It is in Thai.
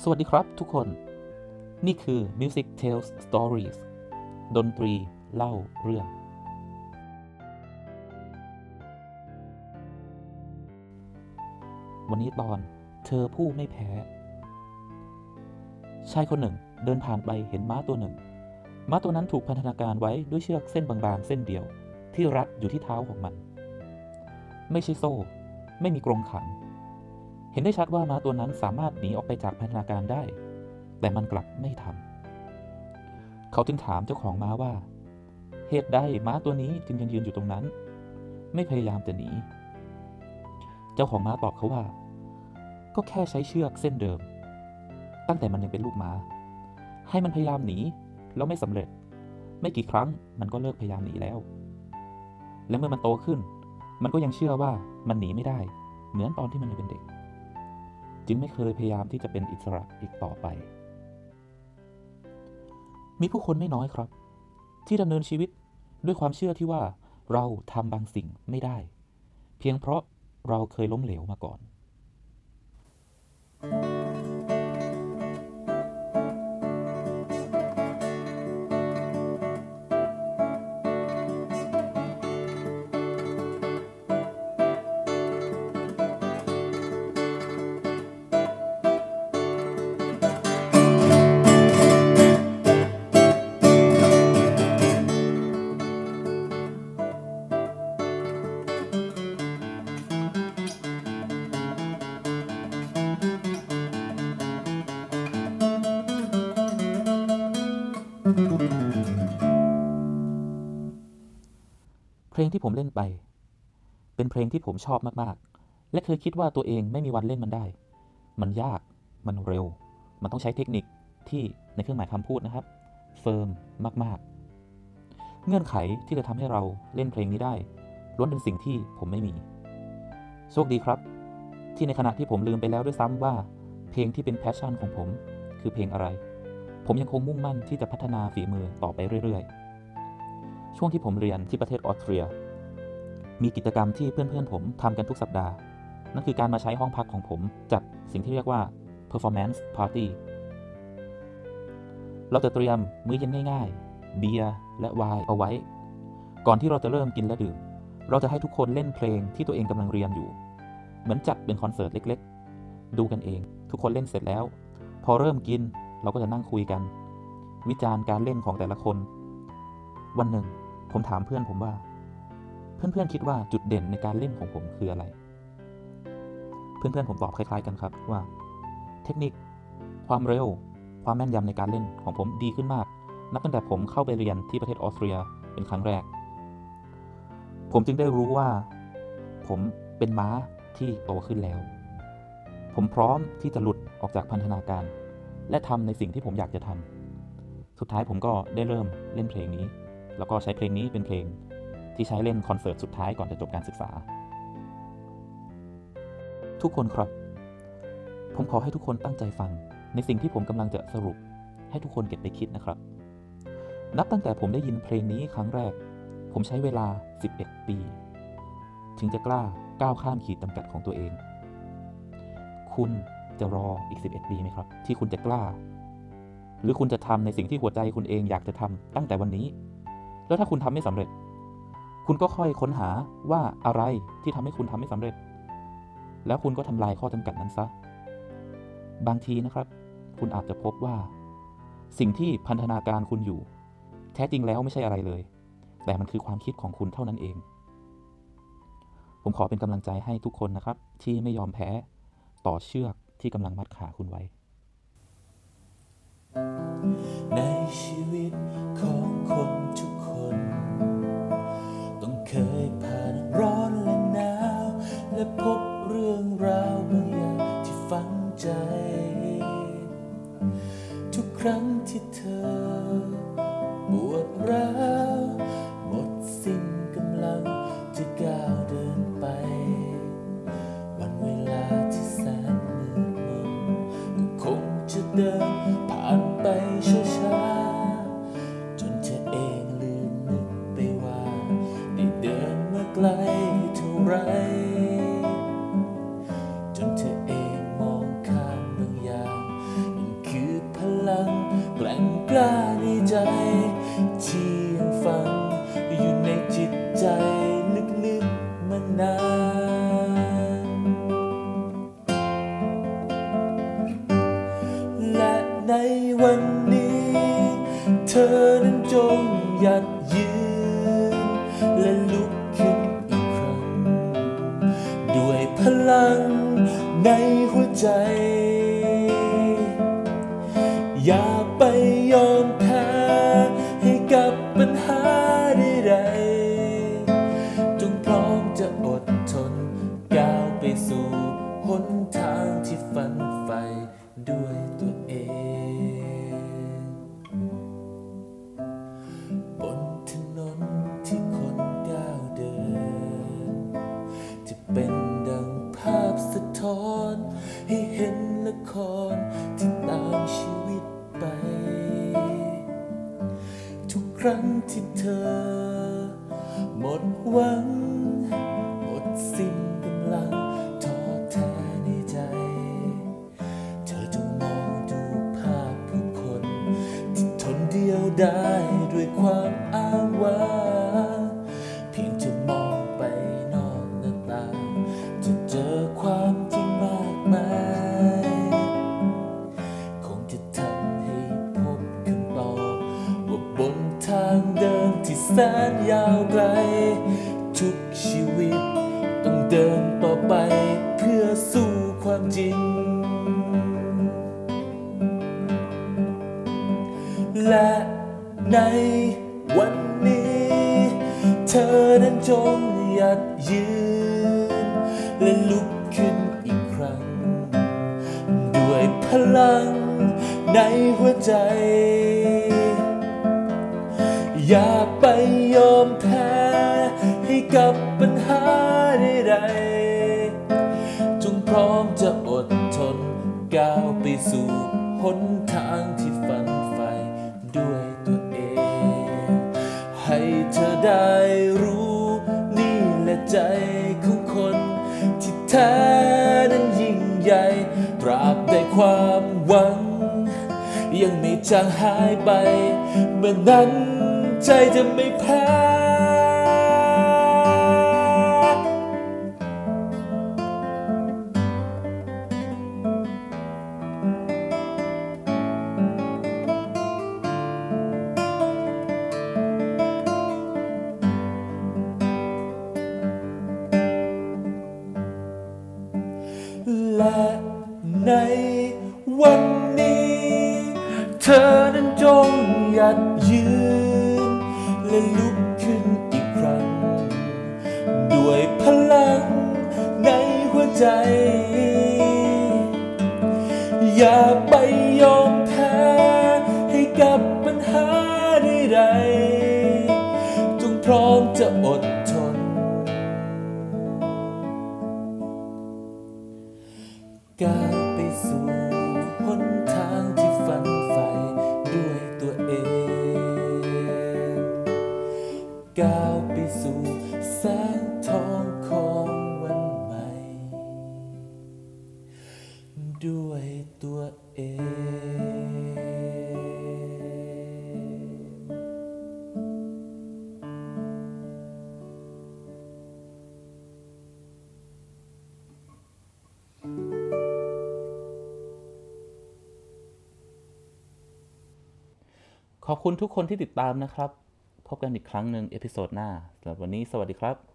สวัสดีครับทุกคน นี่คือ Music Tales Stories ดนตรีเล่าเรื่อง วันนี้ตอนเธอผู้ไม่แพ้ ชายคนหนึ่งเดินผ่านไปเห็นม้าตัวหนึ่ง ม้าตัวนั้นถูกพันธนาการไว้ด้วยเชือกเส้นบางๆ เส้นเดียว ที่รัดอยู่ที่เท้าของมัน ไม่ใช่โซ่ ไม่มีกรงขัง เห็นได้ชัดว่าม้าตัวนั้นสามารถหนีออกไปจากพันธนาการได้ แต่มันกลับไม่ทำเขาจึงถามเจ้าของม้าว่า เหตุใดม้าตัวนี้จึงยังยืนอยู่ตรงนั้น ไม่พยายามจะหนี เจ้าของม้าตอบเขาว่า ก็แค่ใช้เชือกเส้นเดิม ตั้งแต่มันยังเป็นลูกม้า ให้มันพยายามหนีแล้วไม่สำเร็จ ไม่กี่ครั้งมันก็เลิกพยายามหนีแล้ว และเมื่อมันโตขึ้น มันก็ยังเชื่อว่ามันหนีไม่ได้ เหมือนตอนที่มันยังเป็นเด็ก จึงไม่เคยพยายามที่จะเป็นอิสระอีกต่อไป มีผู้คนไม่น้อยครับ ที่ดำเนินชีวิตด้วยความเชื่อที่ว่าเราทำบางสิ่งไม่ได้ เพียงเพราะเราเคยล้มเหลวมาก่อนเพ ลงที่ผมเล่นไป เป็นเพลงที่ผมชอบมากๆ และเคยคิดว่าตัวเองไม่มีวันเล่นมันได้ มันยาก มันเร็ว มันต้องใช้เทคนิคที่ในเครื่องหมายคำพูดนะครับ firm มากๆ เงื่อนไขที่จะทำให้เราเล่นเพลงนี้ได้ล้วนเป็นสิ่งที่ผมไม่มี โชคดีครับ ที่ในขณะที่ผมลืมไปแล้วด้วยซ้ำว่า เพลงที่เป็น passion ของผม คือเพลงอะไร ผมยังคงมุ่งมั่นที่จะพัฒนาฝีมือต่อไปเรื่อยๆ ช่วงที่ผมเรียนที่ประเทศออสเตรีย มีกิจกรรมที่เพื่อนๆผมทำกันทุกสัปดาห์ นั่นคือการมาใช้ห้องพักของผมจัดสิ่งที่เรียกว่า performance party เราจะเตรียมมื้อเย็นง่ายๆ เบียร์และไวน์เอาไว้ ก่อนที่เราจะเริ่มกินและดื่ม เราจะให้ทุกคนเล่นเพลงที่ตัวเองกำลังเรียนอยู่ เหมือนจัดเป็นคอนเสิร์ตเล็กๆ ดูกันเอง ทุกคนเล่นเสร็จแล้ว พอเริ่มกินเราก็จะนั่งคุยกัน วิจารณ์การเล่นของแต่ละคน วันหนึ่ง ผมถามเพื่อนผมว่า เพื่อนๆคิดว่าจุดเด่นในการเล่นของผมคืออะไร เพื่อนๆผมตอบคล้ายๆกันครับว่า เทคนิค ความเร็ว ความแม่นยำในการเล่นของผมดีขึ้นมาก นับตั้งแต่ผมเข้าไปเรียนที่ประเทศออสเตรียเป็นครั้งแรก ผมจึงได้รู้ว่า ผมเป็นม้าที่โตขึ้นแล้ว ผมพร้อมที่จะหลุดออกจากพันธนาการ และทำในสิ่งที่ผมอยากจะทำ สุดท้ายผมก็ได้เริ่มเล่นเพลงนี้ แล้วก็ใช้เพลงนี้เป็นเพลงที่ใช้เล่นคอนเสิร์ตสุดท้ายก่อนจะจบการศึกษา ทุกคนครับ ผมขอให้ทุกคนตั้งใจฟัง ในสิ่งที่ผมกำลังจะสรุป ให้ทุกคนเก็บไปคิดนะครับ นับตั้งแต่ผมได้ยินเพลงนี้ครั้งแรก ผมใช้เวลา 11 ปี ถึงจะกล้าก้าวข้ามขีดจำกัดของตัวเอง คุณจะรออีก 11 ปีไหมครับ ที่คุณจะกล้า หรือคุณจะทำในสิ่งที่หัวใจคุณเองอยากจะทำตั้งแต่วันนี้ แล้วถ้าคุณทำไม่สำเร็จ คุณก็ค่อยค้นหาว่าอะไรที่ทำให้คุณทำไม่สำเร็จ แล้วคุณก็ทำลายข้อจำกัดนั้นซะ บางทีนะครับ คุณอาจจะพบว่า สิ่งที่พันธนาการคุณอยู่ แท้จริงแล้วไม่ใช่อะไรเลย แต่มันคือความคิดของคุณเท่านั้นเอง ผมขอเป็นกำลังใจให้ทุกคนนะครับ ที่ไม่ยอมแพ้ต่อเชือกที่กำลังมัดขาคุณไว้ น วยพลังในหัวใจ อย่าไปยอมแพ้ให้กับปัญหาใดๆจงพร้อมจะอดทนก้าวไปสู่หนทางที่ฝันใฝ่ด้วย ครั้งที่เธอ หมดหวัง หมดสิ้นกำลังท้อแท้ในใจ เธอจงมองดูภาพผู้คน ที่ทนเดียวได้ด้วยความ แสนยาวไกล ทุกชีวิต ต้องเดินต่อไปเพื่อสู่ความจริง และในวันนี้ เธอนั้นจงหยัดยืน และลุกขึ้นอีกครั้ง ด้วยพลังในหัวใจ อย่าไปยอมแพ้ให้กับปัญหาใดๆจงพร้อมจะอดทนก้าวไปสู่หนทางที่ฝันใฝ่ด้วยตัวเอง ให้เธอได้รู้นี่แหละใจของคนที่แท้นั้นยิ่งใหญ่ตราบใดความหวัง ยังไม่จางหายไปเมื่อนั้น ใจจะไม่แพ้และในวันนี้ เธอนั้นจงหยัดยืน และลุกขึ้นอีกครั้ง ด้วยพลังในหัวใจ อย่าไปยอมแพ้ให้กับปัญหาใดๆจงพร้อมจะอด ก้าวไปสู่แสงทองของวันใหม่ ด้วยตัวเองขอบคุณทุกคนที่ติดตามนะครับ พบกันอีกครั้งหนึ่ง episode หน้าสำหรับวันนี้สวัสดีครับ